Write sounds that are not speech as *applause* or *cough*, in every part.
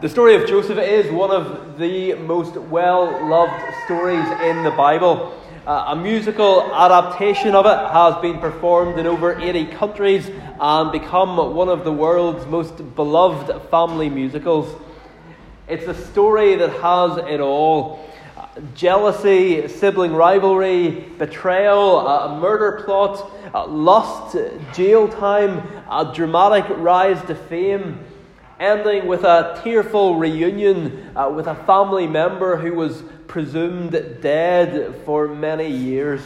The story of Joseph is one of the most well loved stories in the Bible. Uh, a musical adaptation of it has been performed in over 80 countries and become one of the world's most beloved family musicals. It's a story that has it all jealousy, sibling rivalry, betrayal, a murder plot, lust, jail time, a dramatic rise to fame ending with a tearful reunion uh, with a family member who was presumed dead for many years.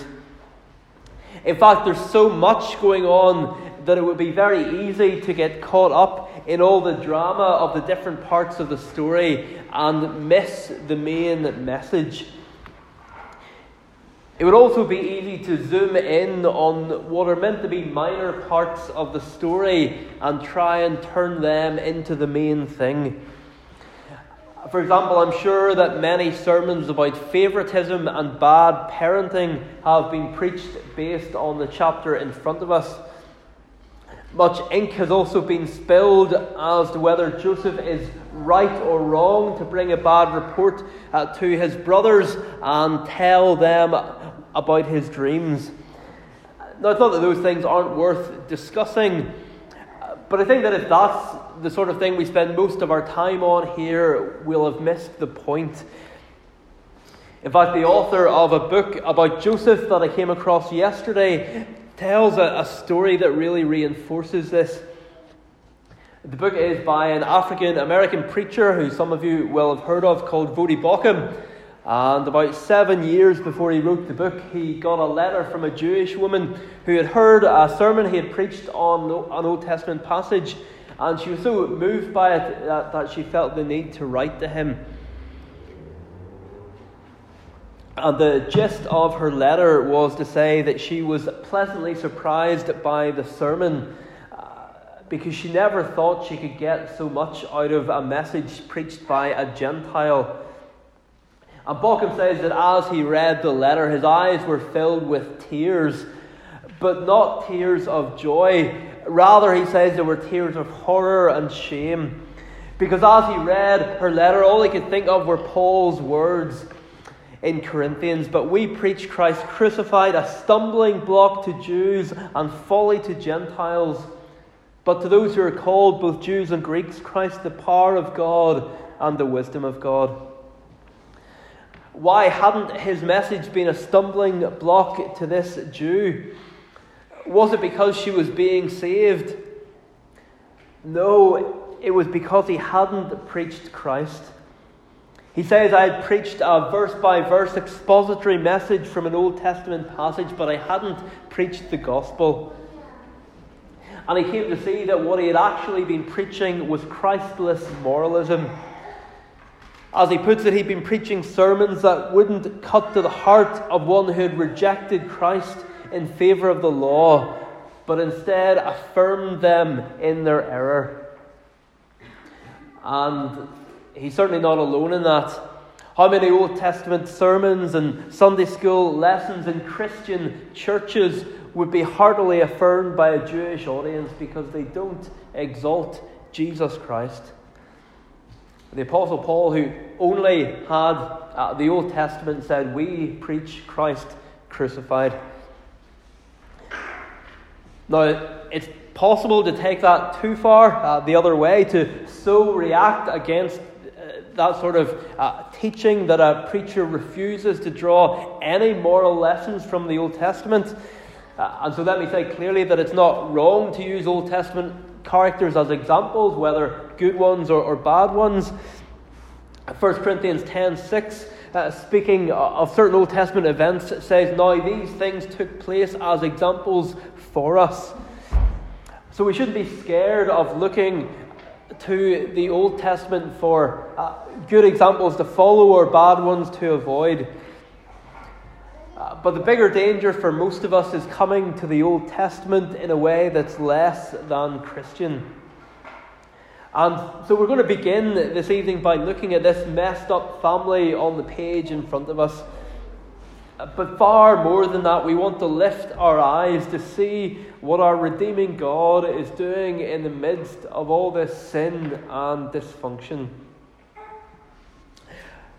In fact, there's so much going on that it would be very easy to get caught up in all the drama of the different parts of the story and miss the main message. It would also be easy to zoom in on what are meant to be minor parts of the story and try and turn them into the main thing. For example, I'm sure that many sermons about favoritism and bad parenting have been preached based on the chapter in front of us. Much ink has also been spilled as to whether Joseph is right or wrong to bring a bad report uh, to his brothers and tell them about his dreams. Now, it's not that those things aren't worth discussing, but I think that if that's the sort of thing we spend most of our time on here, we'll have missed the point. In fact, the author of a book about Joseph that I came across yesterday tells a, a story that really reinforces this. The book is by an African American preacher who some of you will have heard of called Voddie Baucham. And about seven years before he wrote the book, he got a letter from a Jewish woman who had heard a sermon he had preached on an Old Testament passage. And she was so moved by it that, that she felt the need to write to him. And the gist of her letter was to say that she was pleasantly surprised by the sermon uh, because she never thought she could get so much out of a message preached by a Gentile. And Baucham says that as he read the letter, his eyes were filled with tears, but not tears of joy. Rather, he says there were tears of horror and shame. Because as he read her letter, all he could think of were Paul's words in Corinthians. But we preach Christ crucified, a stumbling block to Jews and folly to Gentiles. But to those who are called, both Jews and Greeks, Christ the power of God and the wisdom of God. Why hadn't his message been a stumbling block to this Jew? Was it because she was being saved? No, it was because he hadn't preached Christ. He says, I had preached a verse by verse expository message from an Old Testament passage, but I hadn't preached the gospel. And he came to see that what he had actually been preaching was Christless moralism. As he puts it, he'd been preaching sermons that wouldn't cut to the heart of one who had rejected Christ in favour of the law, but instead affirmed them in their error. And he's certainly not alone in that. How many Old Testament sermons and Sunday school lessons in Christian churches would be heartily affirmed by a Jewish audience because they don't exalt Jesus Christ? The Apostle Paul, who only had uh, the Old Testament, said, We preach Christ crucified. Now, it's possible to take that too far uh, the other way, to so react against uh, that sort of uh, teaching that a preacher refuses to draw any moral lessons from the Old Testament. Uh, and so let me say clearly that it's not wrong to use Old Testament characters as examples, whether good ones or, or bad ones. 1 Corinthians 10 6, uh, speaking of certain Old Testament events, says, Now these things took place as examples for us. So we shouldn't be scared of looking to the Old Testament for uh, good examples to follow or bad ones to avoid. Uh, but the bigger danger for most of us is coming to the Old Testament in a way that's less than Christian. And so we're going to begin this evening by looking at this messed up family on the page in front of us. Uh, but far more than that, we want to lift our eyes to see what our redeeming God is doing in the midst of all this sin and dysfunction.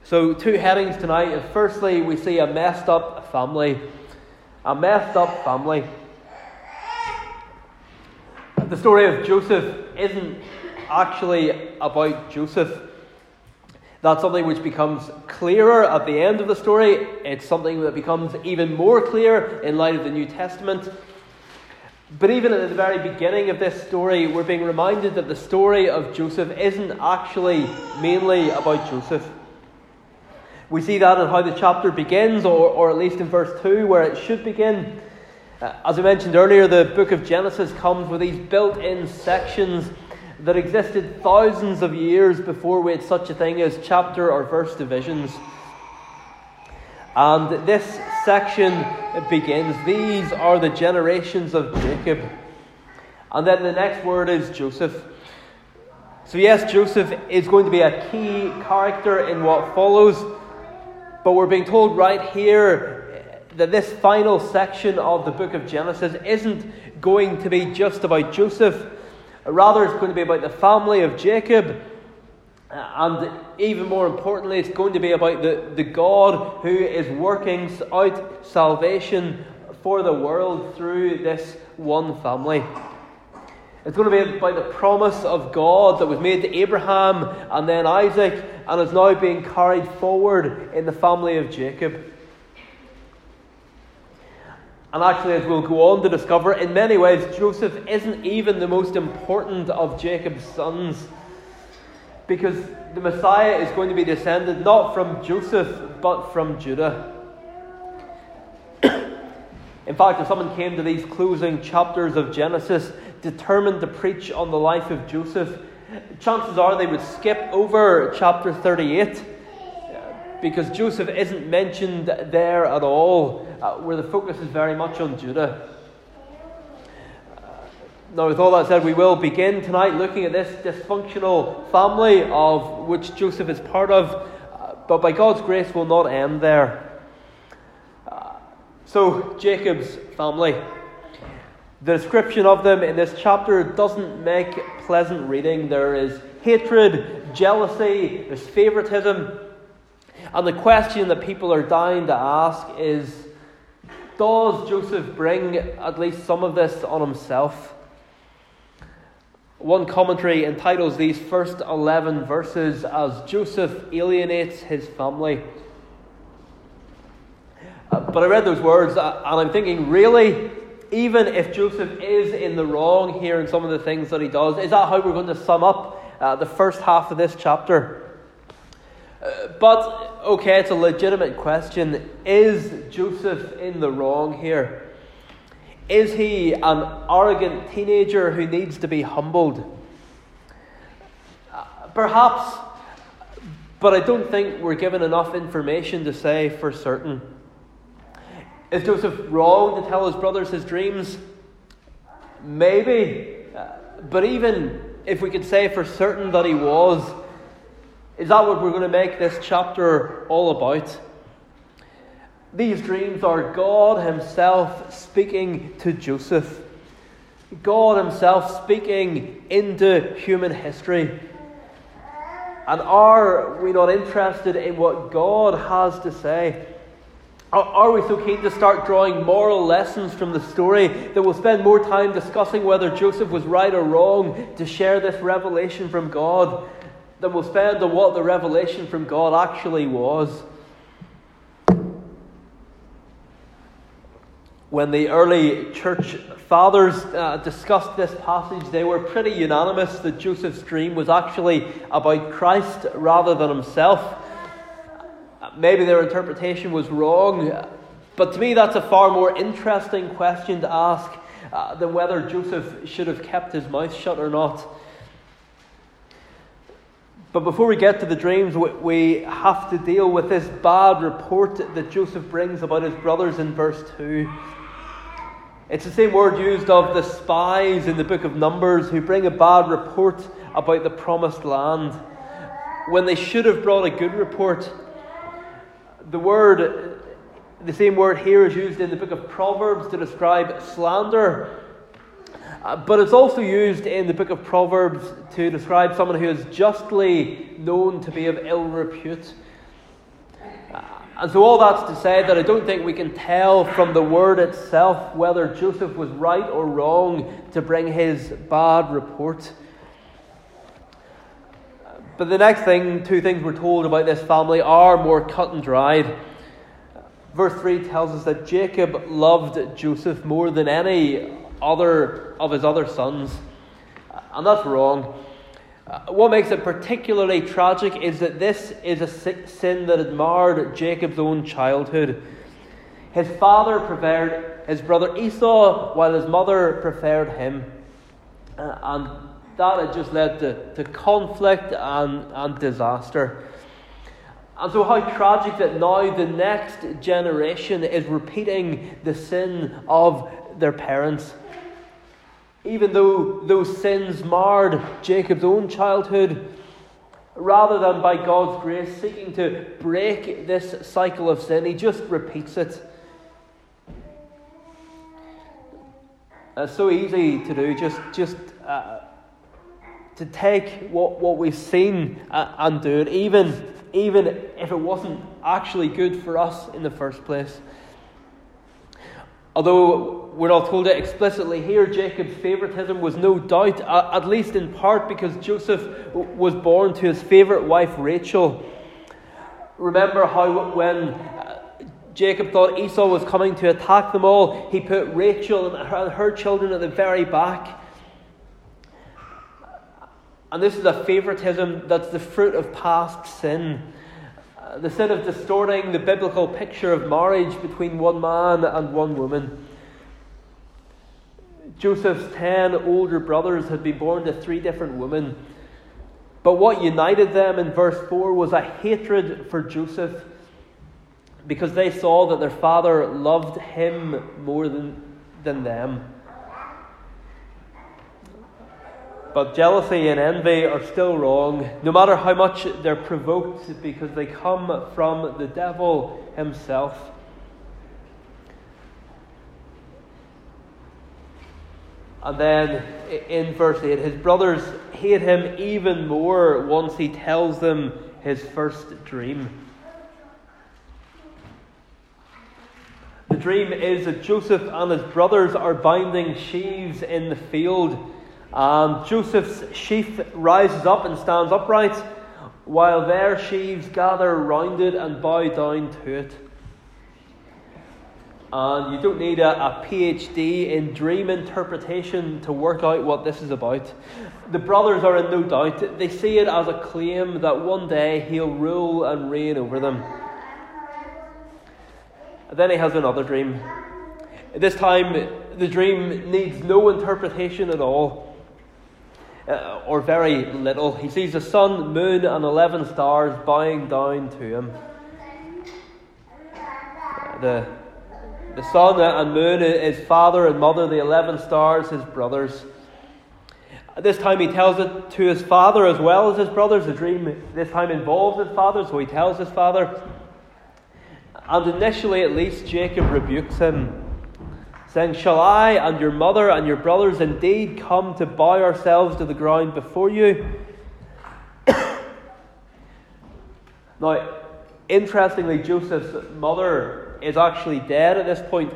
So, two headings tonight. Firstly, we see a messed up family. A messed up family. The story of Joseph isn't actually about Joseph. That's something which becomes clearer at the end of the story. It's something that becomes even more clear in light of the New Testament. But even at the very beginning of this story, we're being reminded that the story of Joseph isn't actually mainly about Joseph. We see that in how the chapter begins, or, or at least in verse 2, where it should begin. Uh, as I mentioned earlier, the book of Genesis comes with these built in sections that existed thousands of years before we had such a thing as chapter or verse divisions. And this section begins These are the generations of Jacob. And then the next word is Joseph. So, yes, Joseph is going to be a key character in what follows, but we're being told right here that this final section of the book of Genesis isn't going to be just about Joseph. Rather, it's going to be about the family of Jacob. And even more importantly, it's going to be about the, the God who is working out salvation for the world through this one family. It's going to be by the promise of God that was made to Abraham and then Isaac and is now being carried forward in the family of Jacob. And actually, as we'll go on to discover, in many ways, Joseph isn't even the most important of Jacob's sons. Because the Messiah is going to be descended not from Joseph, but from Judah. *coughs* in fact, if someone came to these closing chapters of Genesis determined to preach on the life of Joseph, chances are they would skip over chapter 38 because Joseph isn't mentioned there at all, uh, where the focus is very much on Judah. Uh, now, with all that said, we will begin tonight looking at this dysfunctional family of which Joseph is part of, uh, but by God's grace, will not end there. Uh, so, Jacob's family. The description of them in this chapter doesn't make pleasant reading. There is hatred, jealousy, there's favoritism. And the question that people are dying to ask is Does Joseph bring at least some of this on himself? One commentary entitles these first 11 verses as Joseph alienates his family. Uh, but I read those words uh, and I'm thinking, really? Even if Joseph is in the wrong here in some of the things that he does, is that how we're going to sum up uh, the first half of this chapter? but, okay, it's a legitimate question. Is Joseph in the wrong here? Is he an arrogant teenager who needs to be humbled? Uh, perhaps, but I don't think we're given enough information to say for certain. Is Joseph wrong to tell his brothers his dreams? Maybe. Uh, but even if we could say for certain that he was, is that what we're going to make this chapter all about? These dreams are God Himself speaking to Joseph. God Himself speaking into human history. And are we not interested in what God has to say? Are we so keen to start drawing moral lessons from the story that we'll spend more time discussing whether Joseph was right or wrong to share this revelation from God than we'll spend on what the revelation from God actually was. When the early church fathers uh, discussed this passage, they were pretty unanimous that Joseph's dream was actually about Christ rather than himself. Maybe their interpretation was wrong, but to me, that's a far more interesting question to ask uh, than whether Joseph should have kept his mouth shut or not. But before we get to the dreams, we have to deal with this bad report that Joseph brings about his brothers in verse 2. It's the same word used of the spies in the book of Numbers who bring a bad report about the promised land when they should have brought a good report. The word, the same word here is used in the book of Proverbs to describe slander uh, but it's also used in the book of Proverbs to describe someone who is justly known to be of ill repute. And so, all that's to say that I don't think we can tell from the word itself whether Joseph was right or wrong to bring his bad report. But the next thing, two things we're told about this family are more cut and dried. Verse 3 tells us that Jacob loved Joseph more than any other of his other sons. And that's wrong. Uh, what makes it particularly tragic is that this is a sin that had marred Jacob's own childhood. His father preferred his brother Esau, while his mother preferred him. Uh, and that had just led to, to conflict and, and disaster. And so, how tragic that now the next generation is repeating the sin of their parents. Even though those sins marred Jacob's own childhood, rather than by God's grace seeking to break this cycle of sin, he just repeats it. It's so easy to do, just, just uh, to take what, what we've seen uh, and do it, even, even if it wasn't actually good for us in the first place. Although we're not told it explicitly here, Jacob's favoritism was no doubt, at least in part, because Joseph was born to his favorite wife Rachel. Remember how when uh, Jacob thought Esau was coming to attack them all, he put Rachel and her children at the very back. And this is a favoritism that's the fruit of past sin uh, the sin of distorting the biblical picture of marriage between one man and one woman. Joseph's ten older brothers had been born to three different women. But what united them in verse 4 was a hatred for Joseph because they saw that their father loved him more than, than them. But jealousy and envy are still wrong, no matter how much they're provoked, because they come from the devil himself. And then in verse 8, his brothers hate him even more once he tells them his first dream. The dream is that Joseph and his brothers are binding sheaves in the field um, Joseph's sheaf rises up and stands upright, while their sheaves gather round it and bow down to it. And you don't need a, a, PhD in dream interpretation to work out what this is about. The brothers are in no doubt. They see it as a claim that one day he'll rule and reign over them. And then he has another dream. This time, the dream needs no interpretation at all uh, or very little. He sees the sun, moon, and 11 stars bowing down to him. The, the sun and moon is father and mother, the 11 stars his brothers. This time he tells it to his father as well as his brothers. The dream this time involves his father, so he tells his father. And initially, at least, Jacob rebukes him saying, Shall I and your mother and your brothers indeed come to bow ourselves to the ground before you? *coughs* now, interestingly, Joseph's mother is actually dead at this point.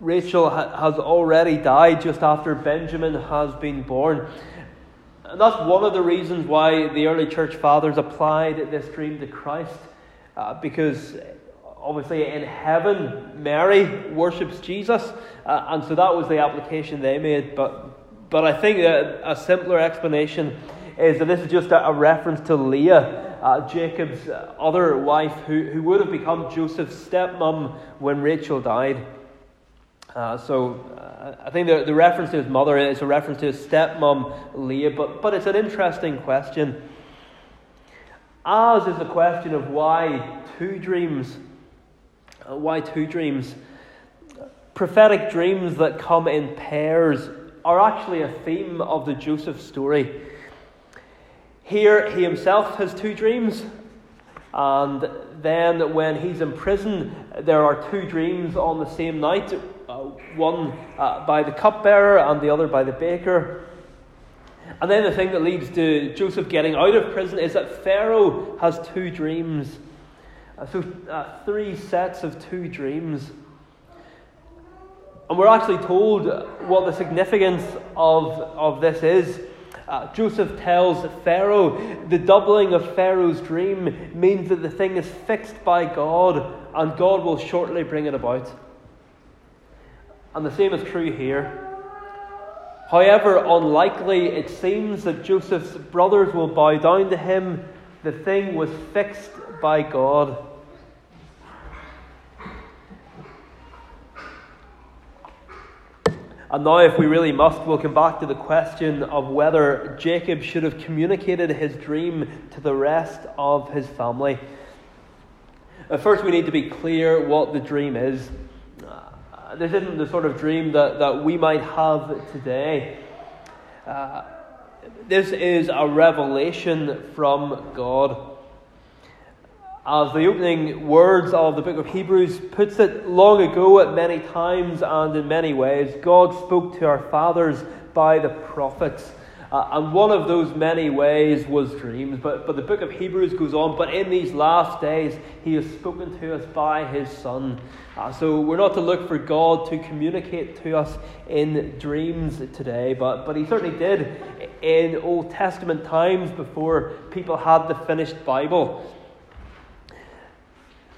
Rachel ha- has already died just after Benjamin has been born. And that's one of the reasons why the early church fathers applied this dream to Christ, uh, because obviously in heaven, Mary worships Jesus, uh, and so that was the application they made. But, but I think a, a simpler explanation is that this is just a, a reference to Leah, uh, Jacob's other wife, who, who would have become Joseph's stepmom when Rachel died. Uh, so uh, I think the, the reference to his mother is a reference to his stepmom Leah, but, but it's an interesting question. As is the question of why two dreams why two dreams? Prophetic dreams that come in pairs are actually a theme of the Joseph story. Here, he himself has two dreams, and then when he's in prison, there are two dreams on the same night uh, one uh, by the cupbearer and the other by the baker. And then the thing that leads to Joseph getting out of prison is that Pharaoh has two dreams. Uh, so, uh, three sets of two dreams. And we're actually told what the significance of, of this is. Uh, Joseph tells Pharaoh the doubling of Pharaoh's dream means that the thing is fixed by God and God will shortly bring it about. And the same is true here. However unlikely it seems that Joseph's brothers will bow down to him, the thing was fixed by God. And now, if we really must, we'll come back to the question of whether Jacob should have communicated his dream to the rest of his family. First, we need to be clear what the dream is. Uh, this isn't the sort of dream that, that we might have today. Uh, this is a revelation from God. As the opening words of the book of Hebrews puts it, long ago, at many times and in many ways, God spoke to our fathers by the prophets. Uh, and one of those many ways was dreams. But, but the book of Hebrews goes on, but in these last days, he has spoken to us by his Son. Uh, so we're not to look for God to communicate to us in dreams today, but, but he certainly did in Old Testament times before people had the finished Bible.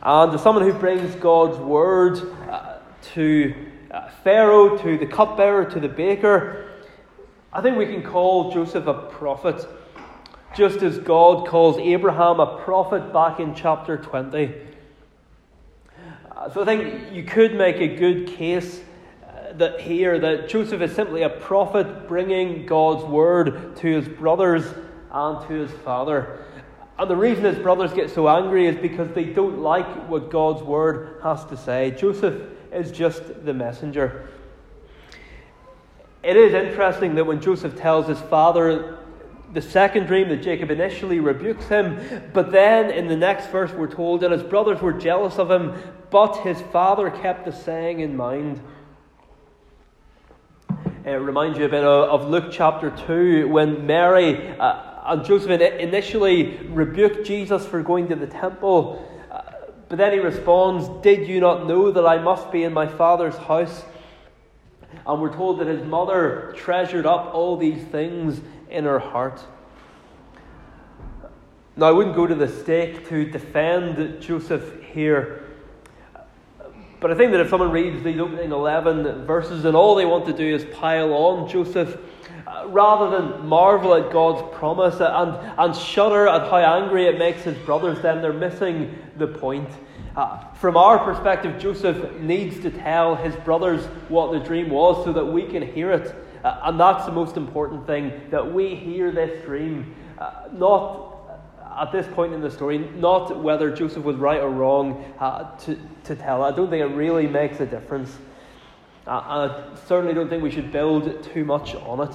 And as someone who brings God's word uh, to uh, Pharaoh, to the cupbearer, to the baker, I think we can call Joseph a prophet, just as God calls Abraham a prophet back in chapter 20. Uh, so I think you could make a good case uh, that here that Joseph is simply a prophet bringing God's word to his brothers and to his father. And the reason his brothers get so angry is because they don't like what God's word has to say. Joseph is just the messenger. It is interesting that when Joseph tells his father the second dream, that Jacob initially rebukes him, but then in the next verse we're told that his brothers were jealous of him, but his father kept the saying in mind. It reminds you a bit of, Luke chapter 2 when Mary. Uh, and Joseph initially rebuked Jesus for going to the temple, uh, but then he responds, Did you not know that I must be in my father's house? And we're told that his mother treasured up all these things in her heart. Now, I wouldn't go to the stake to defend Joseph here. But I think that if someone reads these opening 11 verses and all they want to do is pile on Joseph, rather than marvel at God's promise and, and shudder at how angry it makes his brothers, then they're missing the point. Uh, from our perspective, Joseph needs to tell his brothers what the dream was so that we can hear it. Uh, and that's the most important thing that we hear this dream, uh, not at this point in the story, not whether Joseph was right or wrong uh, to, to tell. I don't think it really makes a difference. Uh, I certainly don't think we should build too much on it.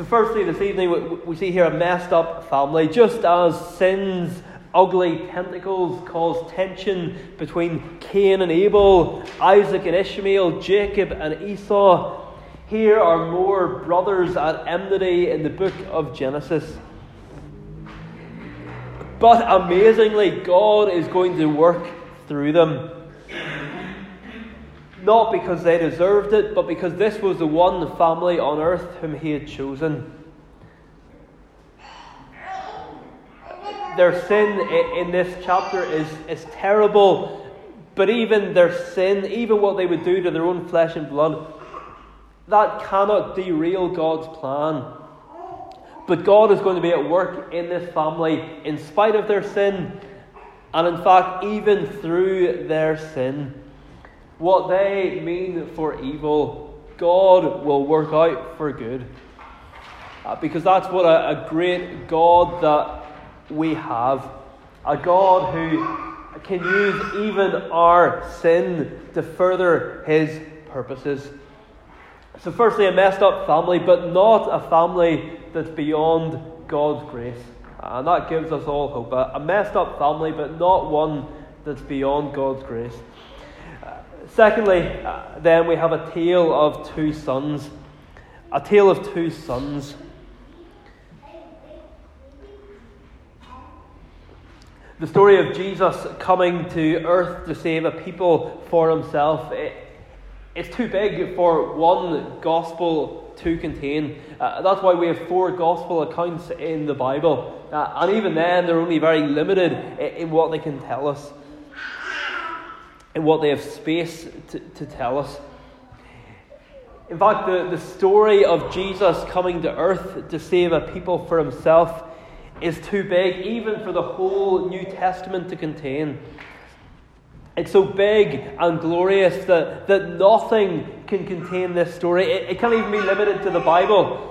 So, firstly, this evening we see here a messed up family, just as sin's ugly tentacles cause tension between Cain and Abel, Isaac and Ishmael, Jacob and Esau. Here are more brothers at enmity in the book of Genesis. But amazingly, God is going to work through them not because they deserved it, but because this was the one family on earth whom he had chosen. Their sin in this chapter is, is terrible, but even their sin, even what they would do to their own flesh and blood, that cannot derail God's plan. But God is going to be at work in this family in spite of their sin, and in fact, even through their sin. What they mean for evil, God will work out for good. Uh, because that's what a, a great God that we have. A God who can use even our sin to further his purposes. So, firstly, a messed up family, but not a family that's beyond God's grace. And that gives us all hope. A, messed up family, but not one that's beyond God's grace. Secondly, uh, then we have a tale of two sons. A tale of two sons. The story of Jesus coming to earth to save a people for himself, it, it's too big for one gospel to contain. Uh, that's why we have four gospel accounts in the Bible. Uh, and even then, they're only very limited in, in, what they can tell us, in what they have space to, to tell us. In fact, the, the story of Jesus coming to earth to save a people for himself is too big, even for the whole New Testament to contain. It's so big and glorious that, that nothing can contain this story. It, it can't even be limited to the Bible.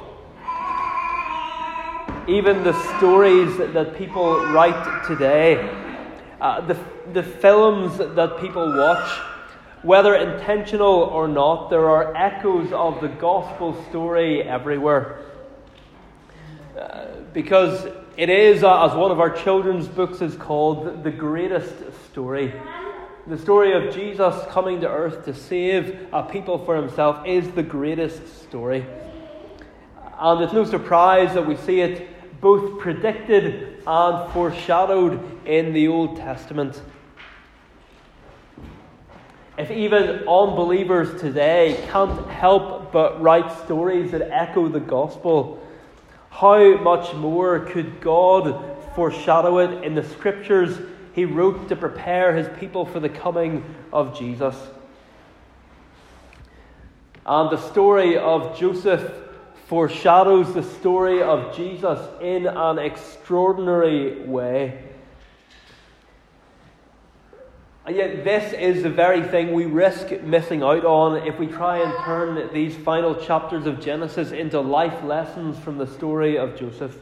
Even the stories that people write today, uh, the, the films that people watch, whether intentional or not, there are echoes of the gospel story everywhere. Uh, because it is, uh, as one of our children's books is called, the greatest story. The story of Jesus coming to earth to save a people for himself is the greatest story. And it's no surprise that we see it both predicted and foreshadowed in the Old Testament. If even unbelievers today can't help but write stories that echo the gospel, how much more could God foreshadow it in the scriptures he wrote to prepare his people for the coming of Jesus. And the story of Joseph foreshadows the story of Jesus in an extraordinary way. And yet, this is the very thing we risk missing out on if we try and turn these final chapters of Genesis into life lessons from the story of Joseph.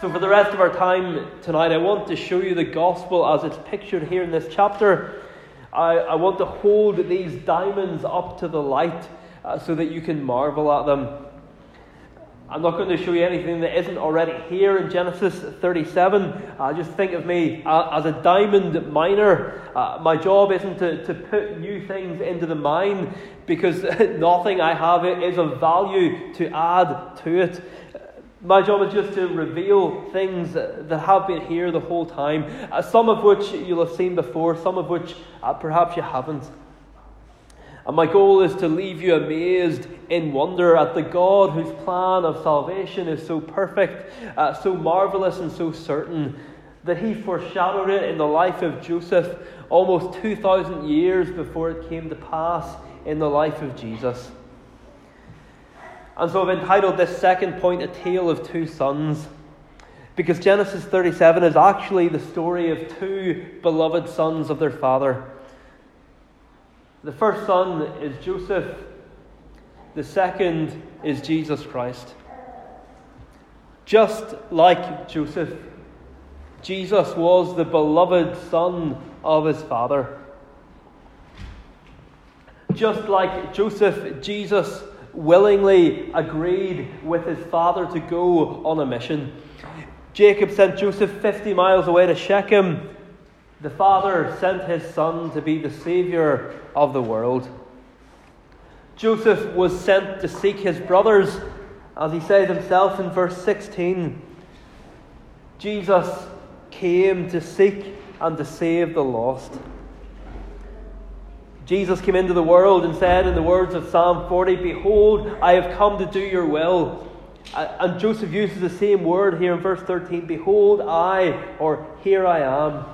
So, for the rest of our time tonight, I want to show you the gospel as it's pictured here in this chapter. I, I want to hold these diamonds up to the light uh, so that you can marvel at them. I'm not going to show you anything that isn't already here in Genesis 37. Uh, just think of me uh, as a diamond miner. Uh, my job isn't to, to put new things into the mine because *laughs* nothing I have is of value to add to it. My job is just to reveal things that have been here the whole time, uh, some of which you'll have seen before, some of which uh, perhaps you haven't. And my goal is to leave you amazed in wonder at the God whose plan of salvation is so perfect, uh, so marvelous, and so certain that he foreshadowed it in the life of Joseph almost 2,000 years before it came to pass in the life of Jesus. And so I've entitled this second point A Tale of Two Sons. Because Genesis 37 is actually the story of two beloved sons of their father. The first son is Joseph, the second is Jesus Christ. Just like Joseph, Jesus was the beloved son of his father. Just like Joseph, Jesus willingly agreed with his father to go on a mission. Jacob sent Joseph 50 miles away to Shechem. The father sent his son to be the savior of the world. Joseph was sent to seek his brothers, as he says himself in verse 16. Jesus came to seek and to save the lost. Jesus came into the world and said, in the words of Psalm 40, Behold, I have come to do your will. Uh, and Joseph uses the same word here in verse 13 Behold, I, or here I am.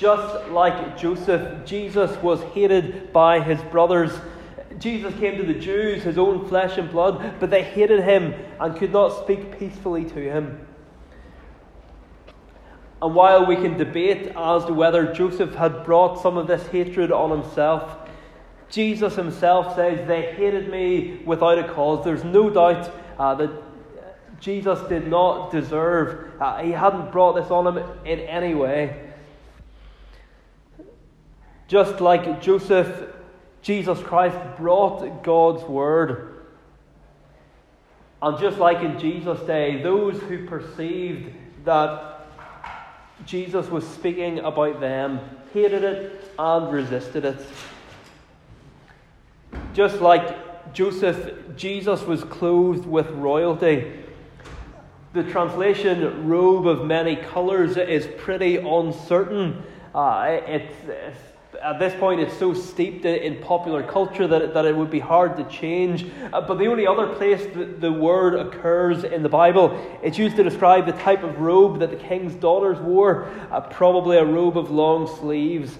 Just like Joseph, Jesus was hated by his brothers. Jesus came to the Jews, his own flesh and blood, but they hated him and could not speak peacefully to him. And while we can debate as to whether Joseph had brought some of this hatred on himself, Jesus himself says, They hated me without a cause. There's no doubt uh, that Jesus did not deserve, uh, he hadn't brought this on him in any way. Just like Joseph, Jesus Christ brought God's word. And just like in Jesus' day, those who perceived that Jesus was speaking about them, hated it, and resisted it. Just like Joseph, Jesus was clothed with royalty. The translation robe of many colours is pretty uncertain. Uh, it's, it's, at this point, it's so steeped in popular culture that it, that it would be hard to change. Uh, but the only other place that the word occurs in the Bible, it's used to describe the type of robe that the king's daughters wore, uh, probably a robe of long sleeves.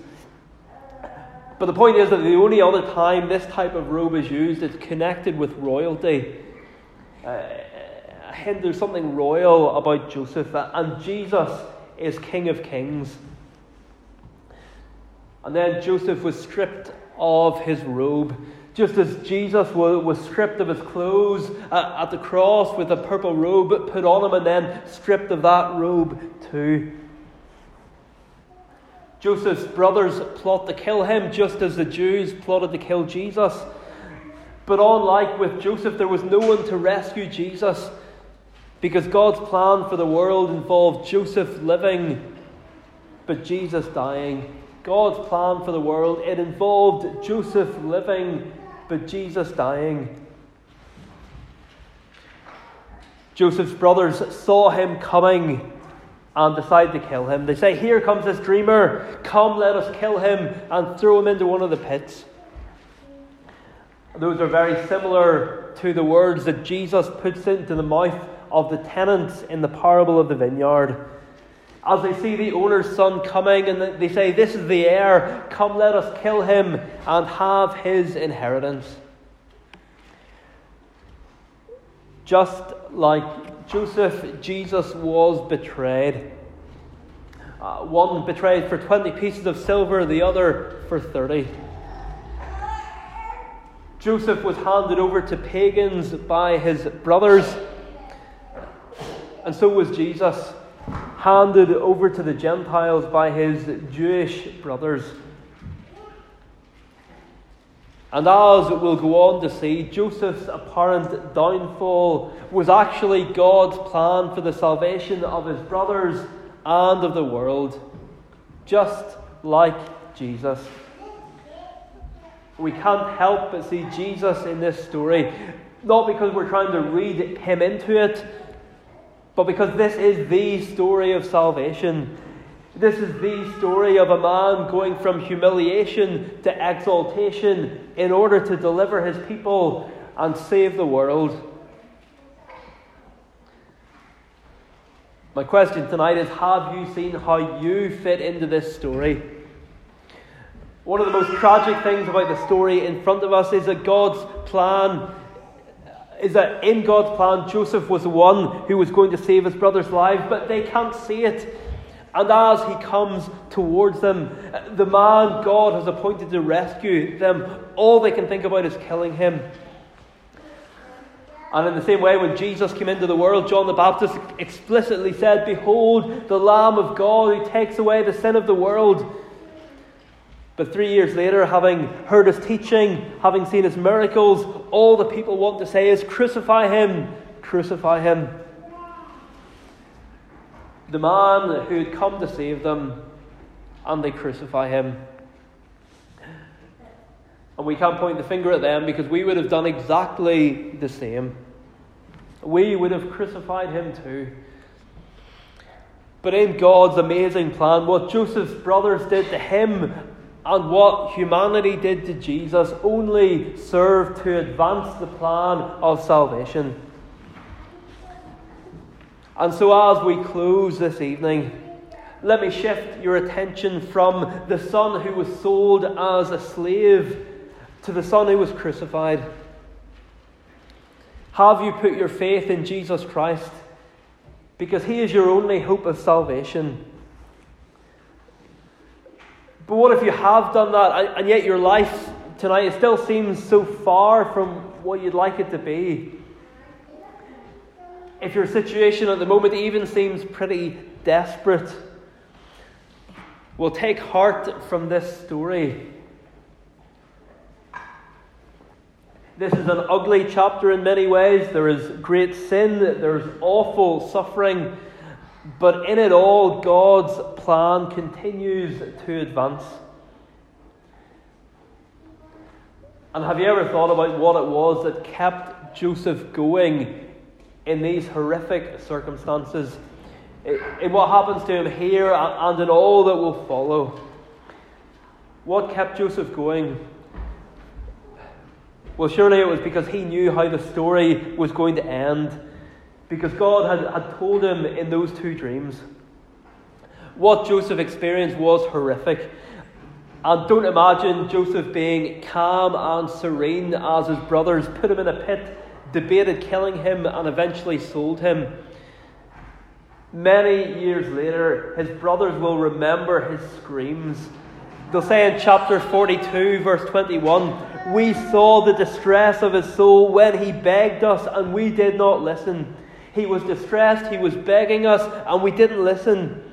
But the point is that the only other time this type of robe is used, it's connected with royalty. Uh, there's something royal about Joseph, and Jesus is King of Kings. And then Joseph was stripped of his robe, just as Jesus was stripped of his clothes uh, at the cross with a purple robe put on him, and then stripped of that robe too. Joseph's brothers plot to kill him just as the Jews plotted to kill Jesus. But unlike with Joseph, there was no one to rescue Jesus because God's plan for the world involved Joseph living, but Jesus dying. God's plan for the world, it involved Joseph living, but Jesus dying. Joseph's brothers saw him coming and decided to kill him. They say, Here comes this dreamer. Come, let us kill him and throw him into one of the pits. Those are very similar to the words that Jesus puts into the mouth of the tenants in the parable of the vineyard. As they see the owner's son coming and they say, This is the heir, come let us kill him and have his inheritance. Just like Joseph, Jesus was betrayed. Uh, one betrayed for 20 pieces of silver, the other for 30. Joseph was handed over to pagans by his brothers and so was Jesus, handed over to the Gentiles by his Jewish brothers. And as we'll go on to see, Joseph's apparent downfall was actually God's plan for the salvation of his brothers and of the world, just like Jesus. We can't help but see Jesus in this story, not because we're trying to read him into it, but because this is the story of salvation. This is the story of a man going from humiliation to exaltation in order to deliver his people and save the world. My question tonight is Have you seen how you fit into this story? One of the most tragic things about the story in front of us is that God's plan is that in God's plan, Joseph was the one who was going to save his brother's lives, but they can't see it. And as he comes towards them, the man God has appointed to rescue them, all they can think about is killing him. And in the same way, when Jesus came into the world, John the Baptist explicitly said, Behold, the Lamb of God who takes away the sin of the world. But three years later, having heard his teaching, having seen his miracles, all the people want to say is, Crucify him! Crucify him! The man who had come to save them, and they crucify him. And we can't point the finger at them because we would have done exactly the same. We would have crucified him too. But in God's amazing plan, what Joseph's brothers did to him and what humanity did to Jesus only served to advance the plan of salvation. And so, as we close this evening, let me shift your attention from the Son who was sold as a slave to the Son who was crucified. Have you put your faith in Jesus Christ? Because He is your only hope of salvation. But what if you have done that and yet your life tonight it still seems so far from what you'd like it to be? If your situation at the moment even seems pretty desperate, well, take heart from this story. This is an ugly chapter in many ways. There is great sin, there's awful suffering. But in it all, God's plan continues to advance. And have you ever thought about what it was that kept Joseph going in these horrific circumstances, in what happens to him here and in all that will follow. What kept Joseph going? Well, surely it was because he knew how the story was going to end, because God had, had told him in those two dreams. What Joseph experienced was horrific. And don't imagine Joseph being calm and serene as his brothers put him in a pit, debated killing him, and eventually sold him. Many years later, his brothers will remember his screams. They'll say in chapter 42, verse 21, We saw the distress of his soul when he begged us, and we did not listen. He was distressed, he was begging us, and we didn't listen.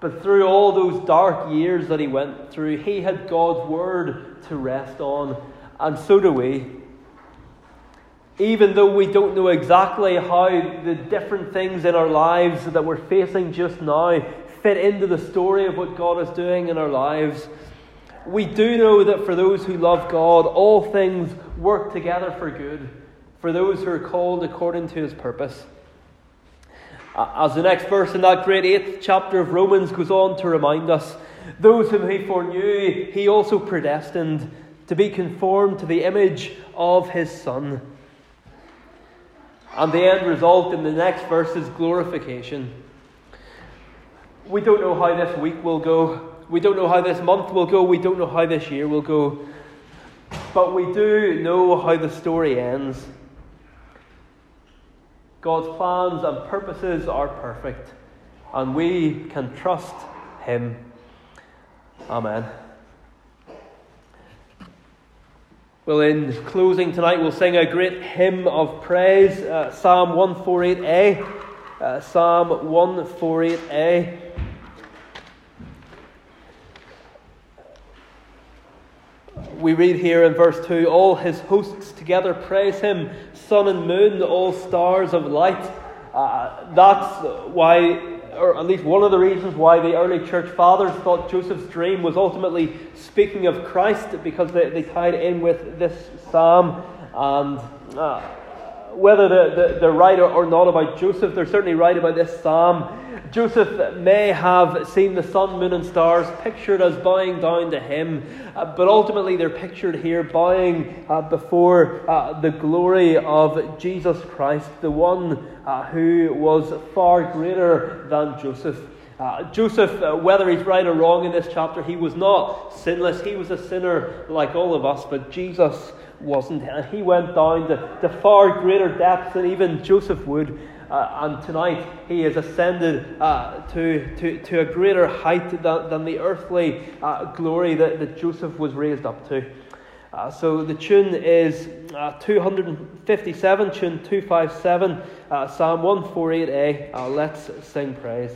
But through all those dark years that he went through, he had God's word to rest on, and so do we. Even though we don't know exactly how the different things in our lives that we're facing just now fit into the story of what God is doing in our lives, we do know that for those who love God, all things work together for good, for those who are called according to his purpose. As the next verse in that great eighth chapter of Romans goes on to remind us, those whom he foreknew, he also predestined to be conformed to the image of his Son. And the end result in the next verse is glorification. We don't know how this week will go. We don't know how this month will go. We don't know how this year will go. But we do know how the story ends. God's plans and purposes are perfect, and we can trust Him. Amen. Well, in closing tonight, we'll sing a great hymn of praise, uh, Psalm 148a. Uh, Psalm 148a. we read here in verse 2 All his hosts together praise him, sun and moon, all stars of light. Uh, that's why, or at least one of the reasons why the early church fathers thought Joseph's dream was ultimately speaking of Christ, because they, they tied in with this psalm. And uh, whether they're, they're right or not about Joseph, they're certainly right about this psalm. Joseph may have seen the sun, moon, and stars pictured as bowing down to him, uh, but ultimately they're pictured here bowing uh, before uh, the glory of Jesus Christ, the one who was far greater than Joseph. Joseph, whether he's right or wrong in this chapter, he was not sinless. He was a sinner like all of us, but Jesus wasn't. And he went down to, to far greater depths than even Joseph would. Uh, and tonight he has ascended uh, to, to, to a greater height than, than the earthly uh, glory that, that Joseph was raised up to. Uh, so the tune is uh, 257, tune 257, uh, Psalm 148a. let's sing praise.